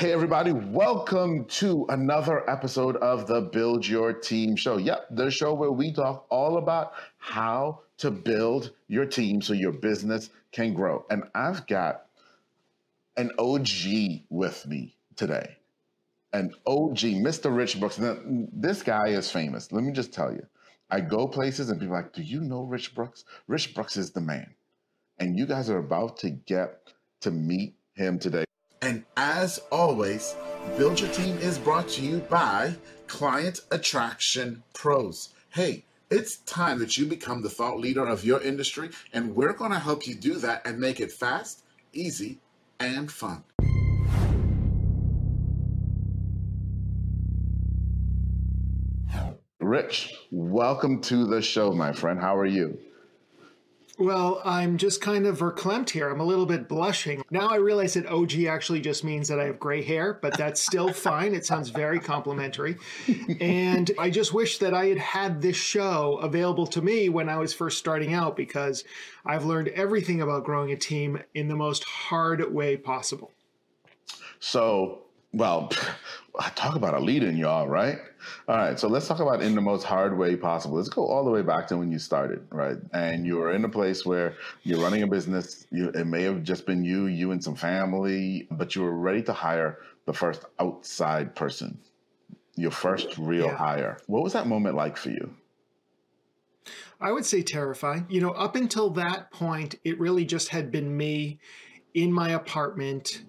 Hey, everybody, welcome to another episode of the Build Your Team Show. Yep, the show where we talk all about how to build your team so your business can grow. And I've got an OG with me today. An OG, Mr. Rich Brooks. Now, this guy is famous. Let me just tell you. I go places and people are like, Do you know Rich Brooks? Rich Brooks is the man. And you guys are about to get to meet him today. And as always, Build Your Team is brought to you by Client Attraction Pros. Hey, it's time that you become the thought leader of your industry, and we're going to help you do that and make it fast, easy, and fun. Rich, welcome to the show, my friend. How are you? Well, I'm just kind of verklempt here. I'm a little bit blushing. Now I realize that OG actually just means that I have gray hair, but that's still fine. It sounds very complimentary. And I just wish that I had had this show available to me when I was first starting out because I've learned everything about growing a team in the most hard way possible. So, well, talk about a lead in y'all, right? All right, so let's talk about in the most hard way possible. Let's go all the way back to when you started, right? And you were in a place where you're running a business. You, it may have just been you, you and some family, but you were ready to hire the first outside person, your first real yeah. hire. What was that moment like for you? I would say terrifying. You know, up until that point, it really just had been me in my apartment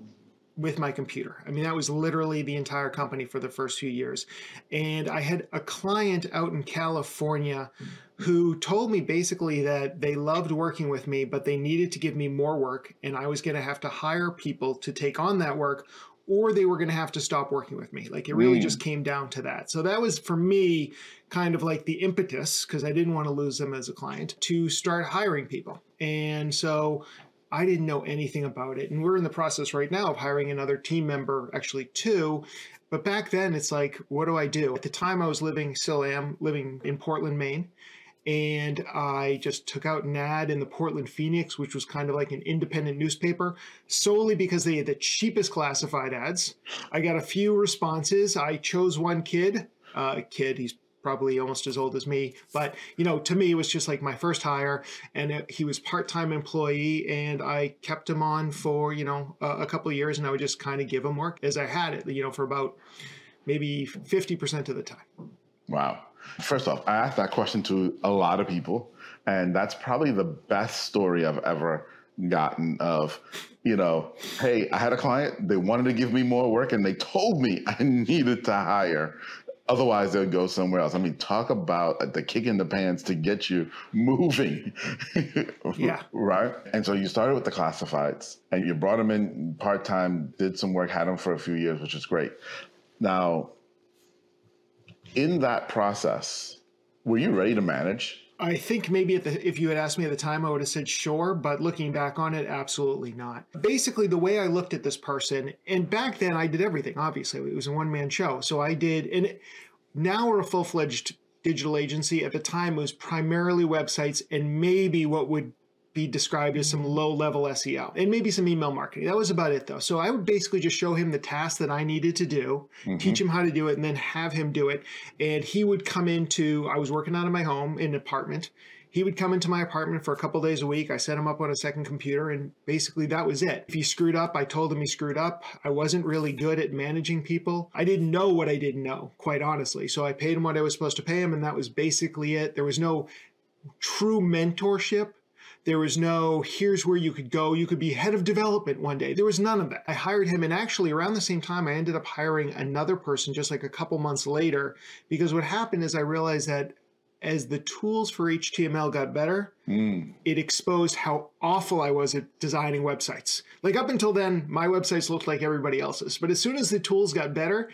with my computer. I mean, that was literally the entire company for the first few years. And I had a client out in California who told me basically that they loved working with me, but they needed to give me more work. And I was going to have to hire people to take on that work, or they were going to have to stop working with me. Like it really mm. just came down to that. So that was for me kind of like the impetus, because I didn't want to lose them as a client, to start hiring people. And so I didn't know anything about it. And we're in the process right now of hiring another team member, actually two. But back then, it's like, what do I do? At the time, I was living, still am, living in Portland, Maine. And I just took out an ad in the Portland Phoenix, which was kind of like an independent newspaper, solely because they had the cheapest classified ads. I got a few responses. I chose one kid, uh, kid, he's probably almost as old as me. But you know, to me, it was just like my first hire, and it, he was part-time employee, and I kept him on for you know a, a couple of years, and I would just kind of give him work as I had it, you know, for about maybe fifty percent of the time. Wow. First off, I asked that question to a lot of people, and that's probably the best story I've ever gotten of you know hey i had a client they wanted to give me more work and they told me i needed to hire Otherwise, they'll go somewhere else. I mean, talk about uh, the kick in the pants to get you moving. yeah. Right. And so you started with the classifieds and you brought them in part time, did some work, had them for a few years, which is great. Now, in that process, were you ready to manage? I think maybe the, if you had asked me at the time, I would have said sure, but looking back on it, absolutely not. Basically, the way I looked at this person, and back then I did everything, obviously. It was a one man show. So I did, and now we're a full fledged digital agency. At the time, it was primarily websites and maybe what would be described as some low level SEO and maybe some email marketing. That was about it though. So I would basically just show him the task that I needed to do, mm-hmm. teach him how to do it, and then have him do it. And he would come into, I was working out of my home in an apartment. He would come into my apartment for a couple days a week. I set him up on a second computer, and basically that was it. If he screwed up, I told him he screwed up. I wasn't really good at managing people. I didn't know what I didn't know, quite honestly. So I paid him what I was supposed to pay him, and that was basically it. There was no true mentorship there was no, here's where you could go. You could be head of development one day. There was none of that. I hired him. And actually, around the same time, I ended up hiring another person just like a couple months later. Because what happened is I realized that as the tools for HTML got better, mm. it exposed how awful I was at designing websites. Like up until then, my websites looked like everybody else's. But as soon as the tools got better,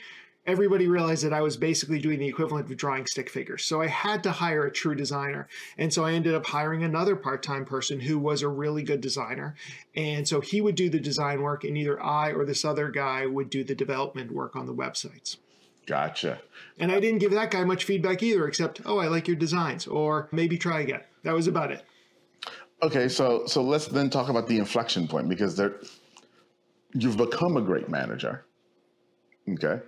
everybody realized that I was basically doing the equivalent of drawing stick figures. So I had to hire a true designer. And so I ended up hiring another part time person who was a really good designer. And so he would do the design work, and either I or this other guy would do the development work on the websites. Gotcha. And I didn't give that guy much feedback either, except, oh, I like your designs, or maybe try again. That was about it. Okay, so so let's then talk about the inflection point because there, you've become a great manager Okay.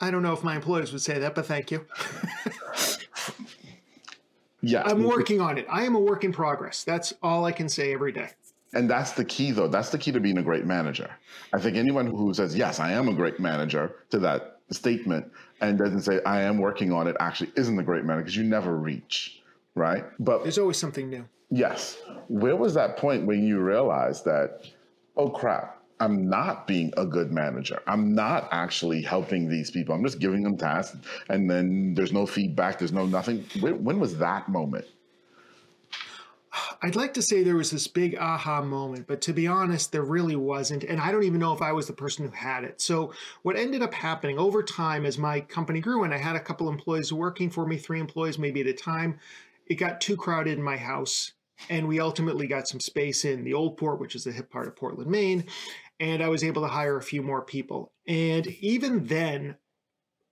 I don't know if my employers would say that, but thank you. Yeah. I'm working on it. I am a work in progress. That's all I can say every day. And that's the key, though. That's the key to being a great manager. I think anyone who says, Yes, I am a great manager to that statement and doesn't say, I am working on it, actually isn't a great manager because you never reach, right? But There's always something new. yes, where was that point when you realized that, oh crap, I'm not being a good manager. I'm not actually helping these people. I'm just giving them tasks and then there's no feedback, there's no nothing. When, when was that moment? I'd like to say there was this big aha moment, but to be honest, there really wasn't. And I don't even know if I was the person who had it. So, what ended up happening over time as my company grew and I had a couple employees working for me, three employees maybe at a time, it got too crowded in my house. And we ultimately got some space in the old port, which is the hip part of Portland, Maine. And I was able to hire a few more people. And even then,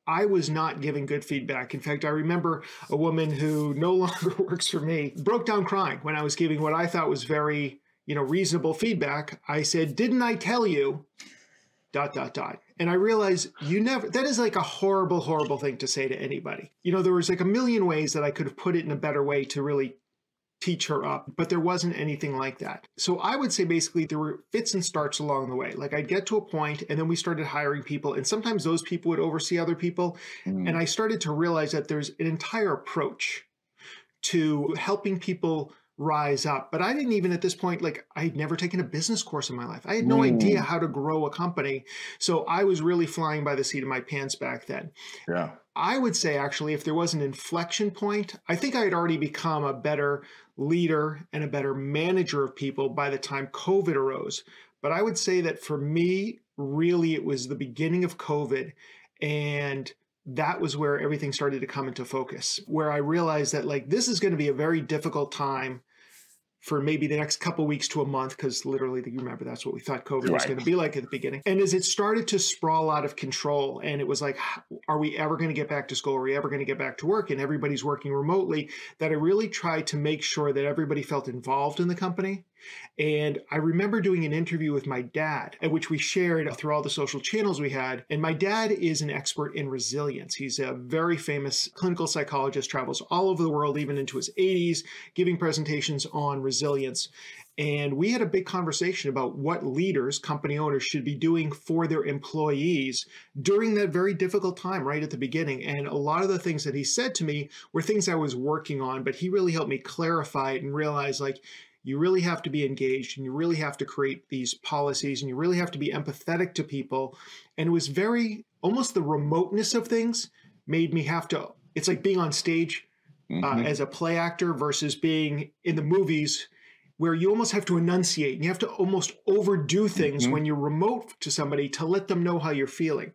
I was not giving good feedback. In fact, I remember a woman who no longer works for me broke down crying when I was giving what I thought was very, you know, reasonable feedback. I said, "Didn't I tell you?" dot dot dot. And I realized you never that is like a horrible horrible thing to say to anybody. You know, there was like a million ways that I could have put it in a better way to really teach her up, but there wasn't anything like that. So I would say basically there were fits and starts along the way. Like I'd get to a point and then we started hiring people, and sometimes those people would oversee other people. Mm. And I started to realize that there's an entire approach to helping people rise up. But I didn't even at this point, like, I had never taken a business course in my life. I had no Mm. idea how to grow a company. So I was really flying by the seat of my pants back then. Yeah. I would say, actually, if there was an inflection point, I think I had already become a better leader and a better manager of people by the time COVID arose. But I would say that for me, really, it was the beginning of COVID. And that was where everything started to come into focus, where I realized that, like, this is going to be a very difficult time for maybe the next couple weeks to a month, because literally, you remember that's what we thought COVID was going to be like at the beginning. And as it started to sprawl out of control, and it was like, are we ever going to get back to school? Are we ever going to get back to work? And everybody's working remotely. That I really tried to make sure that everybody felt involved in the company. And I remember doing an interview with my dad, at which we shared through all the social channels we had. And my dad is an expert in resilience. He's a very famous clinical psychologist, travels all over the world, even into his 80s, giving presentations on resilience. And we had a big conversation about what leaders, company owners, should be doing for their employees during that very difficult time right at the beginning. And a lot of the things that he said to me were things I was working on, but he really helped me clarify it and realize like, you really have to be engaged and you really have to create these policies and you really have to be empathetic to people. And it was very almost the remoteness of things made me have to, it's like being on stage uh, Mhm. as a play actor versus being in the movies where you almost have to enunciate and you have to almost overdo things Mhm. when you're remote to somebody to let them know how you're feeling.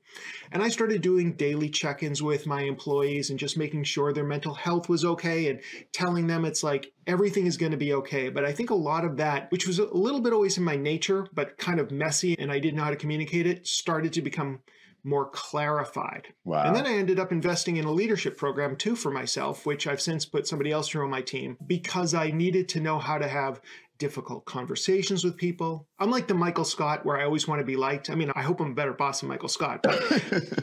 And I started doing daily check ins with my employees and just making sure their mental health was okay and telling them it's like everything is going to be okay. But I think a lot of that, which was a little bit always in my nature, but kind of messy and I didn't know how to communicate it, started to become more clarified. Wow. And then I ended up investing in a leadership program too for myself, which I've since put somebody else through on my team because I needed to know how to have difficult conversations with people. I'm like the Michael Scott where I always want to be liked. I mean, I hope I'm a better boss than Michael Scott, but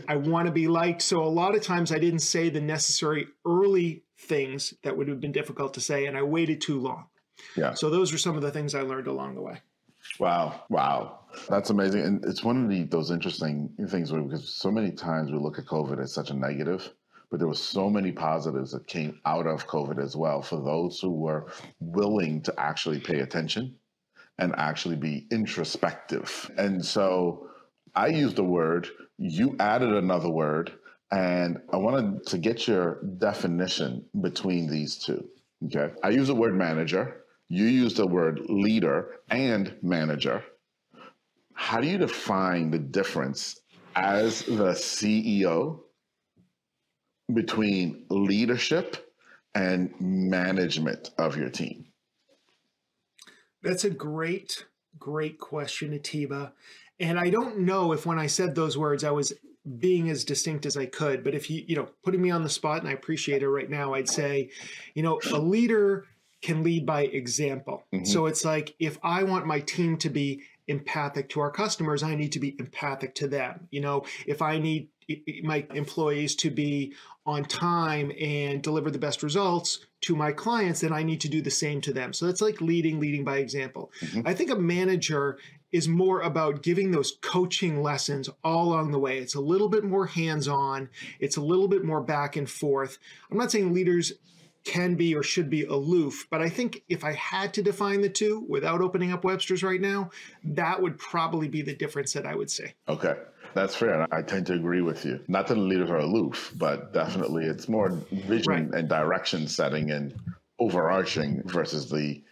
I want to be liked. So a lot of times I didn't say the necessary early things that would have been difficult to say, and I waited too long. Yeah. So those are some of the things I learned along the way. Wow, wow, that's amazing, and it's one of the those interesting things where because so many times we look at COVID as such a negative, but there were so many positives that came out of COVID as well for those who were willing to actually pay attention and actually be introspective. And so I used a word, you added another word, and I wanted to get your definition between these two. Okay, I use the word manager. You use the word leader and manager. How do you define the difference as the CEO between leadership and management of your team? That's a great, great question, Atiba. And I don't know if when I said those words, I was being as distinct as I could. But if you, you know, putting me on the spot, and I appreciate it right now, I'd say, you know, a leader can lead by example. Mhm. So it's like if I want my team to be empathic to our customers, I need to be empathic to them. You know, if I need my employees to be on time and deliver the best results to my clients, then I need to do the same to them. So that's like leading, leading by example. Mm-hmm. I think a manager is more about giving those coaching lessons all along the way. It's a little bit more hands on, it's a little bit more back and forth. I'm not saying leaders can be or should be aloof. But I think if I had to define the two without opening up Webster's right now, that would probably be the difference that I would say. Okay. That's fair. I tend to agree with you. Not that the leaders are aloof, but definitely it's more vision right. and direction setting and overarching versus the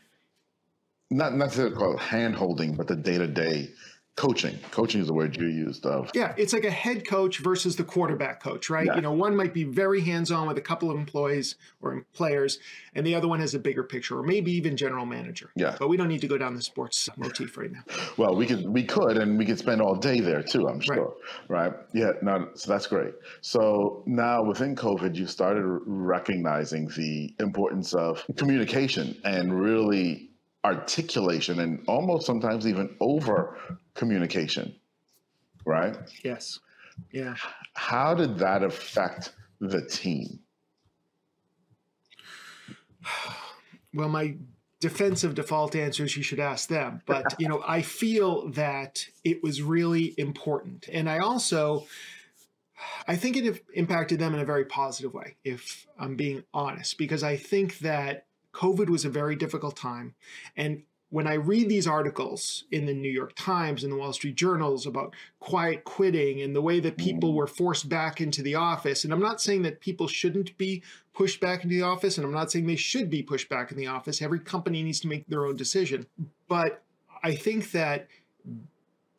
not necessarily called hand holding, but the day to day coaching. Coaching is the word you used of. Yeah, it's like a head coach versus the quarterback coach, right? Yeah. You know, one might be very hands-on with a couple of employees or players, and the other one has a bigger picture, or maybe even general manager. Yeah. But we don't need to go down the sports motif right now. Well, we could we could and we could spend all day there too, I'm sure. Right. right? Yeah, no, so that's great. So now within COVID, you started recognizing the importance of communication and really articulation and almost sometimes even over communication, right? Yes. Yeah. How did that affect the team? Well, my defensive default answer is you should ask them. But, you know, I feel that it was really important. And I also, I think it impacted them in a very positive way, if I'm being honest, because I think that COVID was a very difficult time. And when I read these articles in the New York Times and the Wall Street Journals about quiet quitting and the way that people mm. were forced back into the office, and I'm not saying that people shouldn't be pushed back into the office, and I'm not saying they should be pushed back in the office. Every company needs to make their own decision. But I think that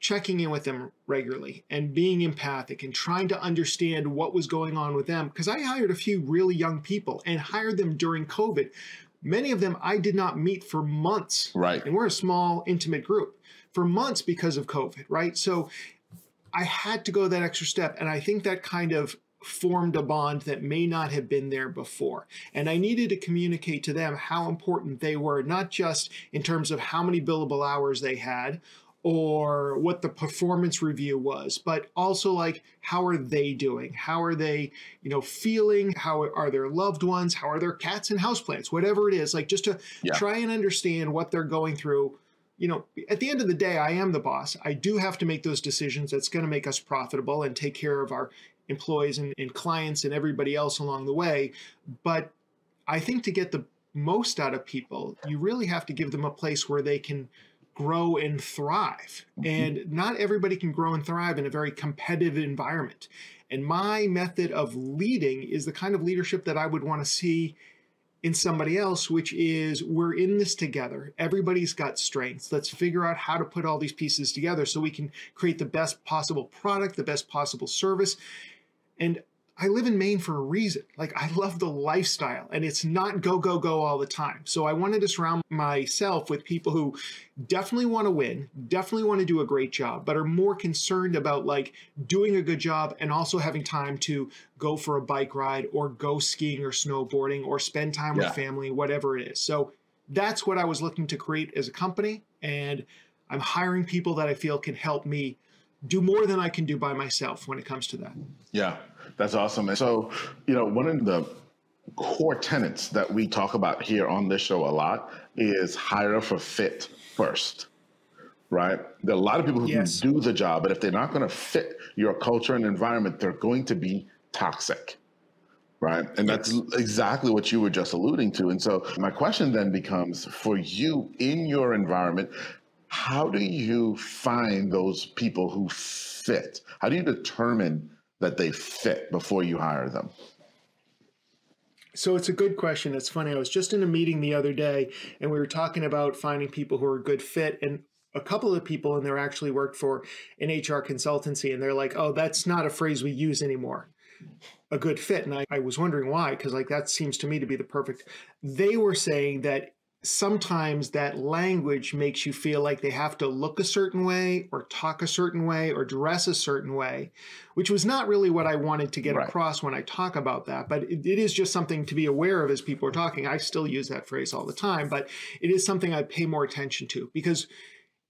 checking in with them regularly and being empathic and trying to understand what was going on with them, because I hired a few really young people and hired them during COVID Many of them I did not meet for months. Right. And we're a small, intimate group for months because of COVID, right? So I had to go that extra step. And I think that kind of formed a bond that may not have been there before. And I needed to communicate to them how important they were, not just in terms of how many billable hours they had or what the performance review was, but also like how are they doing? How are they, you know, feeling? How are their loved ones? How are their cats and houseplants? Whatever it is, like just to yeah. try and understand what they're going through. You know, at the end of the day, I am the boss. I do have to make those decisions that's going to make us profitable and take care of our employees and, and clients and everybody else along the way. But I think to get the most out of people, you really have to give them a place where they can grow and thrive. Mm-hmm. And not everybody can grow and thrive in a very competitive environment. And my method of leading is the kind of leadership that I would want to see in somebody else, which is we're in this together. Everybody's got strengths. Let's figure out how to put all these pieces together so we can create the best possible product, the best possible service. And I live in Maine for a reason. Like I love the lifestyle and it's not go, go, go all the time. So I wanted to surround myself with people who definitely want to win, definitely want to do a great job, but are more concerned about like doing a good job and also having time to go for a bike ride or go skiing or snowboarding or spend time yeah. with family, whatever it is. So that's what I was looking to create as a company. And I'm hiring people that I feel can help me do more than I can do by myself when it comes to that. Yeah. That's awesome. And so, you know, one of the core tenets that we talk about here on this show a lot is hire for fit first. Right? There are a lot of people who yes. can do the job, but if they're not going to fit your culture and environment, they're going to be toxic. Right. And yes. that's exactly what you were just alluding to. And so my question then becomes for you in your environment, how do you find those people who fit? How do you determine that they fit before you hire them? So it's a good question. It's funny. I was just in a meeting the other day and we were talking about finding people who are a good fit. And a couple of people in there actually worked for an HR consultancy and they're like, oh, that's not a phrase we use anymore. A good fit. And I, I was wondering why, because like that seems to me to be the perfect. They were saying that sometimes that language makes you feel like they have to look a certain way or talk a certain way or dress a certain way, which was not really what I wanted to get right. across when I talk about that. But it, it is just something to be aware of as people are talking. I still use that phrase all the time, but it is something I pay more attention to because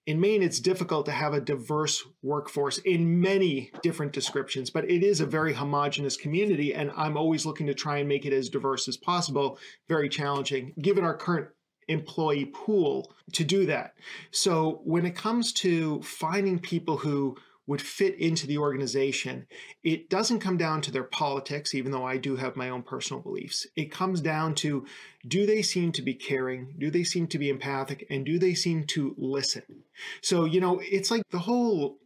in Maine, it's difficult to have a diverse workforce in many different descriptions, but it is a very homogenous community. And I'm always looking to try and make it as diverse as possible. Very challenging, given our current employee pool to do that. So when it comes to finding people who would fit into the organization, it doesn't come down to their politics, even though I do have my own personal beliefs. It comes down to do they seem to be caring? Do they seem to be empathic? And do they seem to listen? So, you know, it's like the whole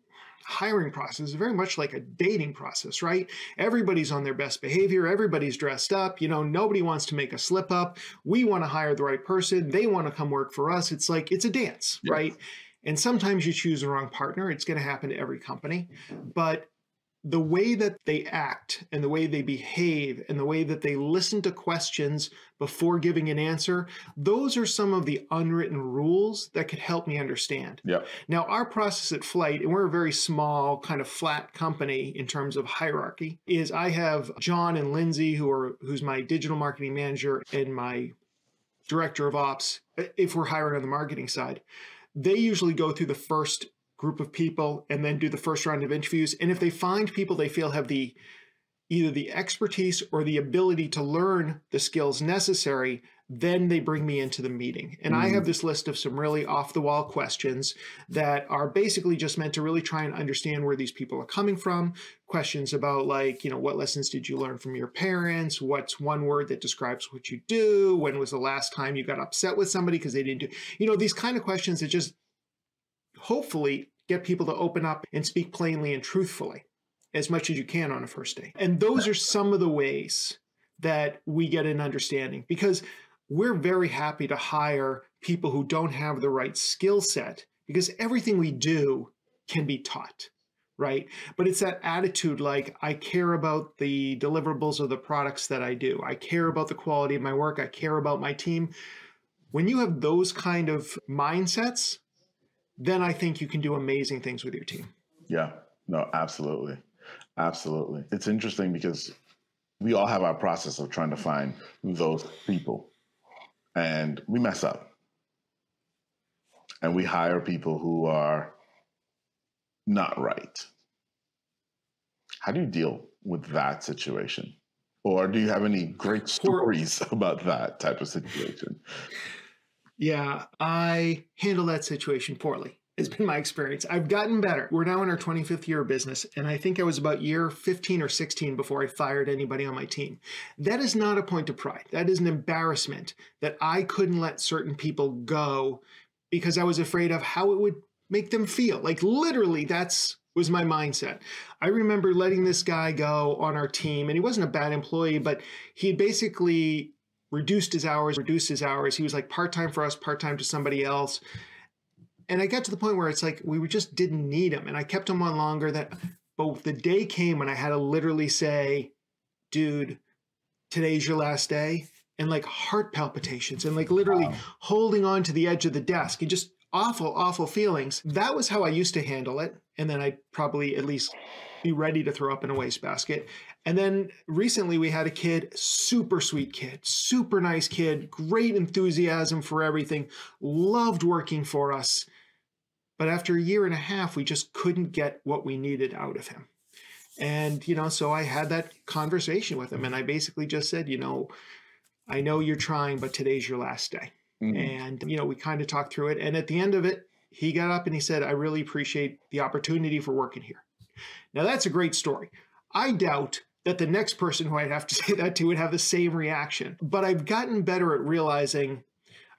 hiring process is very much like a dating process, right? Everybody's on their best behavior, everybody's dressed up, you know, nobody wants to make a slip up. We want to hire the right person, they want to come work for us. It's like it's a dance, yes. right? And sometimes you choose the wrong partner. It's going to happen to every company. But the way that they act and the way they behave and the way that they listen to questions before giving an answer, those are some of the unwritten rules that could help me understand. Yep. Now, our process at Flyte, and we're a very small, kind of flat company in terms of hierarchy, is I have John and Lindsay, who are who's my digital marketing manager and my director of ops, if we're hiring on the marketing side they usually go through the first group of people and then do the first round of interviews. And if they find people they feel have the either the expertise or the ability to learn the skills necessary, then they bring me into the meeting. And mm. I have mm. this list of some really off the wall questions that are basically just meant to really try and understand where these people are coming from. Questions about, like, you know, what lessons did you learn from your parents? What's one word that describes what you do? When was the last time you got upset with somebody because they didn't do, you know, these kind of questions that just hopefully get people to open up and speak plainly and truthfully as much as you can on a first date. And those are some of the ways that we get an understanding because we're very happy to hire people who don't have the right skill set because everything we do can be taught right? But it's that attitude like i care about the deliverables of the products that i do. I care about the quality of my work. I care about my team. When you have those kind of mindsets then i think you can do amazing things with your team yeah no absolutely absolutely it's interesting because we all have our process of trying to find those people and we mess up. And we hire people who are not right. How do you deal with that situation? Or do you have any great stories about that type of situation? Yeah, I handle that situation poorly has been my experience. I've gotten better. We're now in our 25th year of business, and I think I was about year 15 or 16 before I fired anybody on my team. That is not a point of pride. That is an embarrassment that I couldn't let certain people go because I was afraid of how it would make them feel. Like literally, that's was my mindset. I remember letting this guy go on our team, and he wasn't a bad employee, but he basically reduced his hours, reduced his hours. He was like part time for us, part time to somebody else and I got to the point where it's like we just didn't need him, and I kept him on longer. That, but the day came when I had to literally say, "Dude, today's your last day," and like heart palpitations, and like literally wow. holding on to the edge of the desk, and just awful, awful feelings. That was how I used to handle it, and then I'd probably at least be ready to throw up in a wastebasket. And then recently we had a kid, super sweet kid, super nice kid, great enthusiasm for everything, loved working for us. But after a year and a half, we just couldn't get what we needed out of him. And, you know, so I had that conversation with him and I basically just said, you know, I know you're trying, but today's your last day. Mm-hmm. And, you know, we kind of talked through it. And at the end of it, he got up and he said, I really appreciate the opportunity for working here. Now, that's a great story. I doubt that the next person who I'd have to say that to would have the same reaction. But I've gotten better at realizing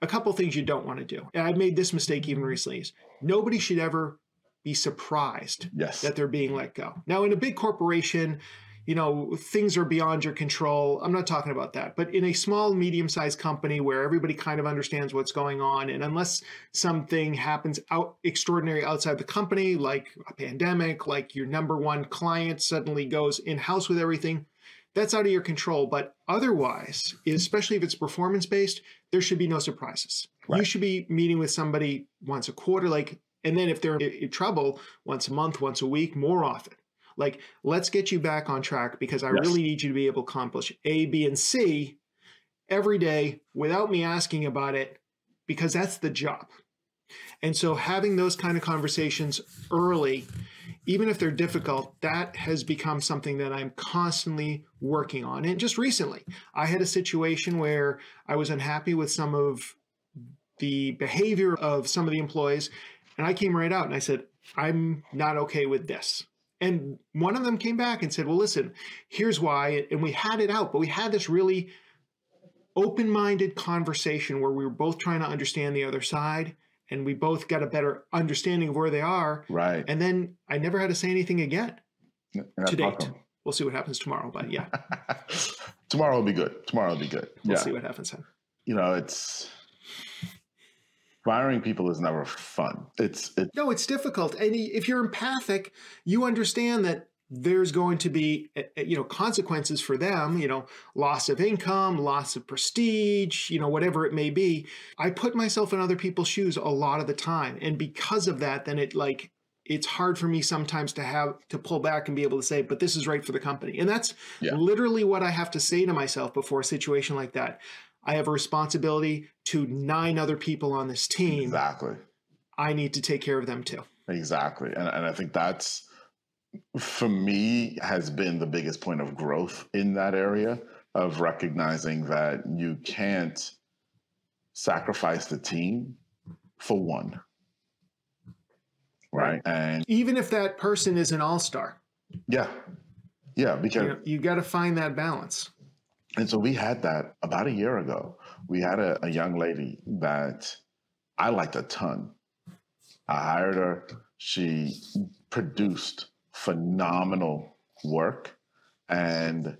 a couple things you don't want to do. And I've made this mistake even recently is nobody should ever be surprised yes. that they're being let go. Now, in a big corporation, you know, things are beyond your control. I'm not talking about that. But in a small, medium sized company where everybody kind of understands what's going on, and unless something happens out extraordinary outside the company, like a pandemic, like your number one client suddenly goes in house with everything, that's out of your control. But otherwise, especially if it's performance based, there should be no surprises. Right. You should be meeting with somebody once a quarter, like, and then if they're in trouble, once a month, once a week, more often. Like, let's get you back on track because I yes. really need you to be able to accomplish A, B, and C every day without me asking about it because that's the job. And so having those kind of conversations early, even if they're difficult, that has become something that I'm constantly working on. And just recently, I had a situation where I was unhappy with some of the behavior of some of the employees. And I came right out and I said, I'm not okay with this. And one of them came back and said, Well, listen, here's why. And we had it out, but we had this really open minded conversation where we were both trying to understand the other side and we both got a better understanding of where they are. Right. And then I never had to say anything again to date. We'll see what happens tomorrow, but yeah, Tomorrow will be good. Tomorrow will be good. we'll yeah. see what happens then. You know, it's firing people is never fun. It's it No, it's difficult. And if you're empathic, you understand that there's going to be eh, eh, you know consequences for them you know loss of income loss of prestige you know whatever it may be i put myself in other people's shoes a lot of the time and because of that then it like it's hard for me sometimes to have to pull back and be able to say but this is right for the company and that's Yeah. literally what i have to say to myself before a situation like that i have a responsibility to nine other people on this team exactly. i need to take care of them too Exactly. And and I think that's for me has been the biggest point of growth in that area of recognizing that you can't sacrifice the team for one. Right. And even if that person is an all-star yeah. Yeah, because you, know, you got to find that balance And so we had that about a year ago. We had a, a young lady that I liked a ton. I hired her. She produced phenomenal work and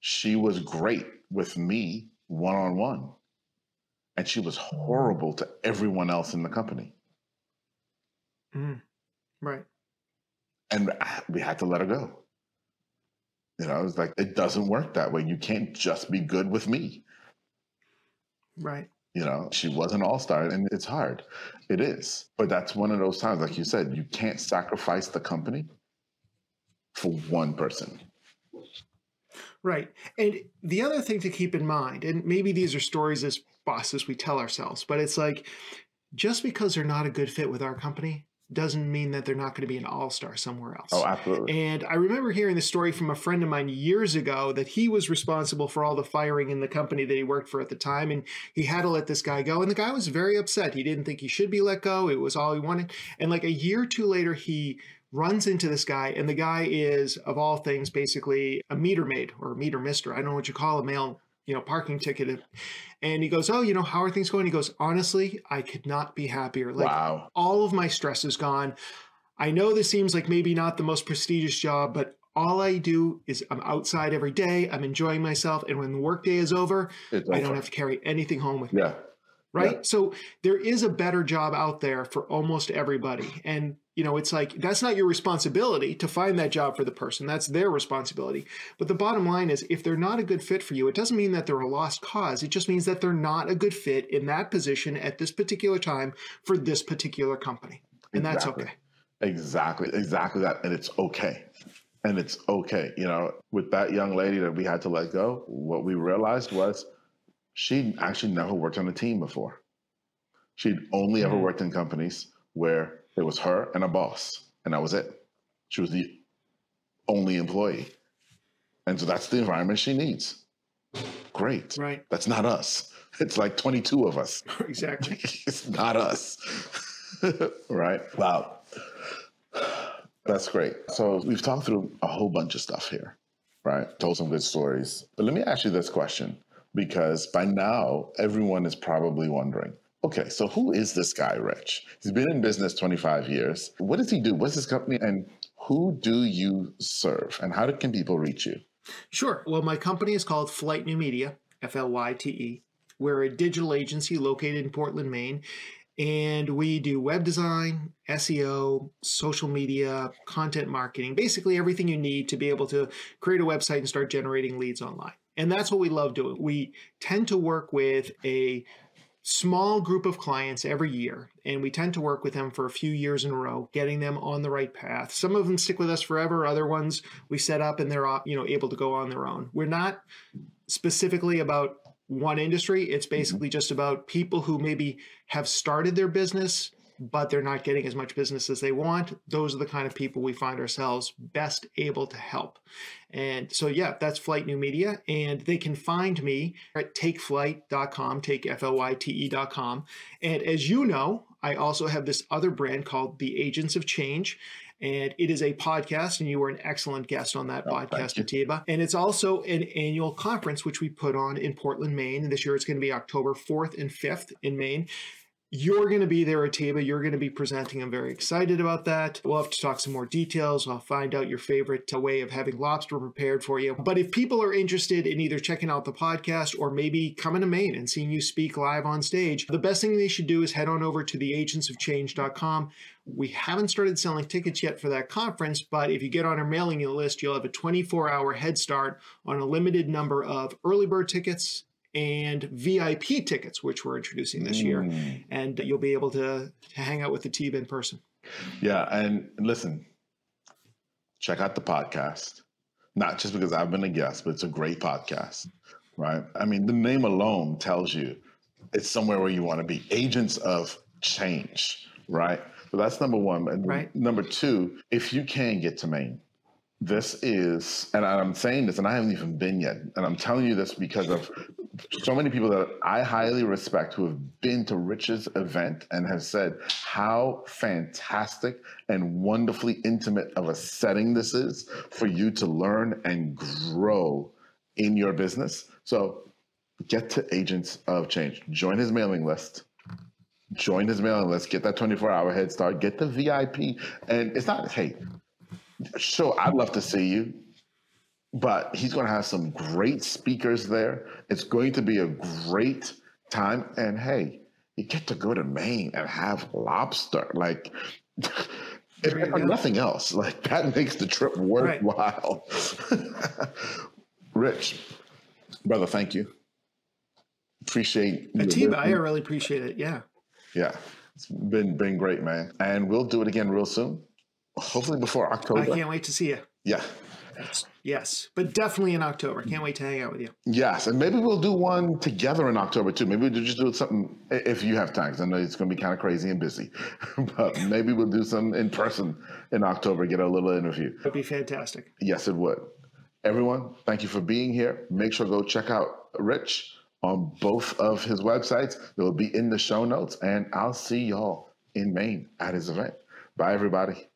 she was great with me one on one. And she was horrible to everyone else in the company. Mm. right And we had to let her go. You know, it's like, it doesn't work that way. You can't just be good with me. right You know, she was an all star, and it's hard. It is. But that's one of those times, like you said, you can't sacrifice the company for one person. right and the other thing to keep in mind and maybe these are stories as bosses we tell ourselves but it's like just because they're not a good fit with our company doesn't mean that they're not going to be an all-star somewhere else Oh, absolutely. And I remember hearing the story from a friend of mine years ago that he was responsible for all the firing in the company that he worked for at the time. And he had to let this guy go. And the guy was very upset. He didn't think he should be let go. It was all he wanted. And like a year or two later, he runs into this guy. And the guy is, of all things, basically a meter maid or a meter mister. I don't know what you call a male, you know, parking ticket. And he goes, Oh, you know, how are things going? He goes, Honestly, I could not be happier. Like, wow. all of my stress is gone. I know this seems like maybe not the most prestigious job, but all I do is I'm outside every day. I'm enjoying myself. And when the workday is over, It's I over. don't have to carry anything home with me. Yeah. Right. yeah. So there is a better job out there for almost everybody. And, you know, it's like that's not your responsibility to find that job for the person. That's their responsibility. But the bottom line is if they're not a good fit for you, it doesn't mean that they're a lost cause. It just means that they're not a good fit in that position at this particular time for this particular company. And that's Exactly. okay. Exactly. Exactly that. And it's okay. And it's okay. You know, with that young lady that we had to let go, what we realized was she actually never worked on a team before. She'd only ever Mhm. worked in companies where it was her and a boss, and that was it. She was the only employee. And so that's the environment she needs. Great. Right. That's not us. It's like 22 of us. Exactly. it's not us. right? Wow. That's great. So we've talked through a whole bunch of stuff here, right? Told some good stories. But let me ask you this question because by now, everyone is probably wondering okay, so who is this guy, Rich? He's been in business 25 years. What does he do? What's his company? And who do you serve? And how can people reach you? Sure. Well, my company is called Flyte New Media, F L Y T E. We're a digital agency located in Portland, Maine, and we do web design, SEO, social media, content marketing, basically everything you need to be able to create a website and start generating leads online. And that's what we love doing. We tend to work with a small group of clients every year and we tend to work with them for a few years in a row getting them on the right path. Some of them stick with us forever other ones we set up and they're uh, you know able to go on their own. We're not specifically about one industry. It's basically just about people who maybe have started their business, but they're not getting as much business as they want. Those are the kind of people we find ourselves best able to help. And so, yeah, that's Flyte New Media. And they can find me at takeflight.com, takeflyte.com, take F L Y T E.com. And as you know, I also have this other brand called The Agents of Change. And it is a podcast, and you were an excellent guest on that oh, podcast, Atiba. And it's also an annual conference, which we put on in Portland, Maine. And this year it's going to be October 4th and 5th in Maine. You're going to be there, Atiba. You're going to be presenting. I'm very excited about that. We'll have to talk some more details. I'll find out your favorite uh, way of having lobster prepared for you. But if people are interested in either checking out the podcast or maybe coming to Maine and seeing you speak live on stage, the best thing they should do is head on over to theagentsofchange.com. We haven't started selling tickets yet for that conference, but if you get on our mailing list, you'll have a 24 hour head start on a limited number of early bird tickets and VIP tickets, which we're introducing this mm. year. And you'll be able to, to hang out with the team in person. Yeah. And listen, check out the podcast. Not just because I've been a guest, but it's a great podcast, right? I mean, the name alone tells you it's somewhere where you want to be. Agents of change, right? So that's number one. And right. number two, if you can get to Maine, this is, and I'm saying this, and I haven't even been yet, and I'm telling you this because of so many people that I highly respect who have been to Rich's event and have said how fantastic and wonderfully intimate of a setting this is for you to learn and grow in your business. So get to Agents of Change, join his mailing list. Join his mailing list, get that 24 hour head start, get the VIP. And it's not, hey, sure, I'd love to see you but he's going to have some great speakers there. It's going to be a great time. And hey, you get to go to Maine and have lobster. Like, if nothing else, like that makes the trip worthwhile. Right. Rich, brother, thank you. Appreciate Atiba, I really appreciate it. Yeah. Yeah. It's been been great, man. And we'll do it again real soon. Hopefully before October. I can't wait to see you. Yeah. Yes, but definitely in October. Can't wait to hang out with you. Yes, and maybe we'll do one together in October too. Maybe we'll just do something if you have time. Cause I know it's going to be kind of crazy and busy, but maybe we'll do some in person in October. Get a little interview. It'd be fantastic. Yes, it would. Everyone, thank you for being here. Make sure to go check out Rich on both of his websites. They will be in the show notes, and I'll see y'all in Maine at his event. Bye, everybody.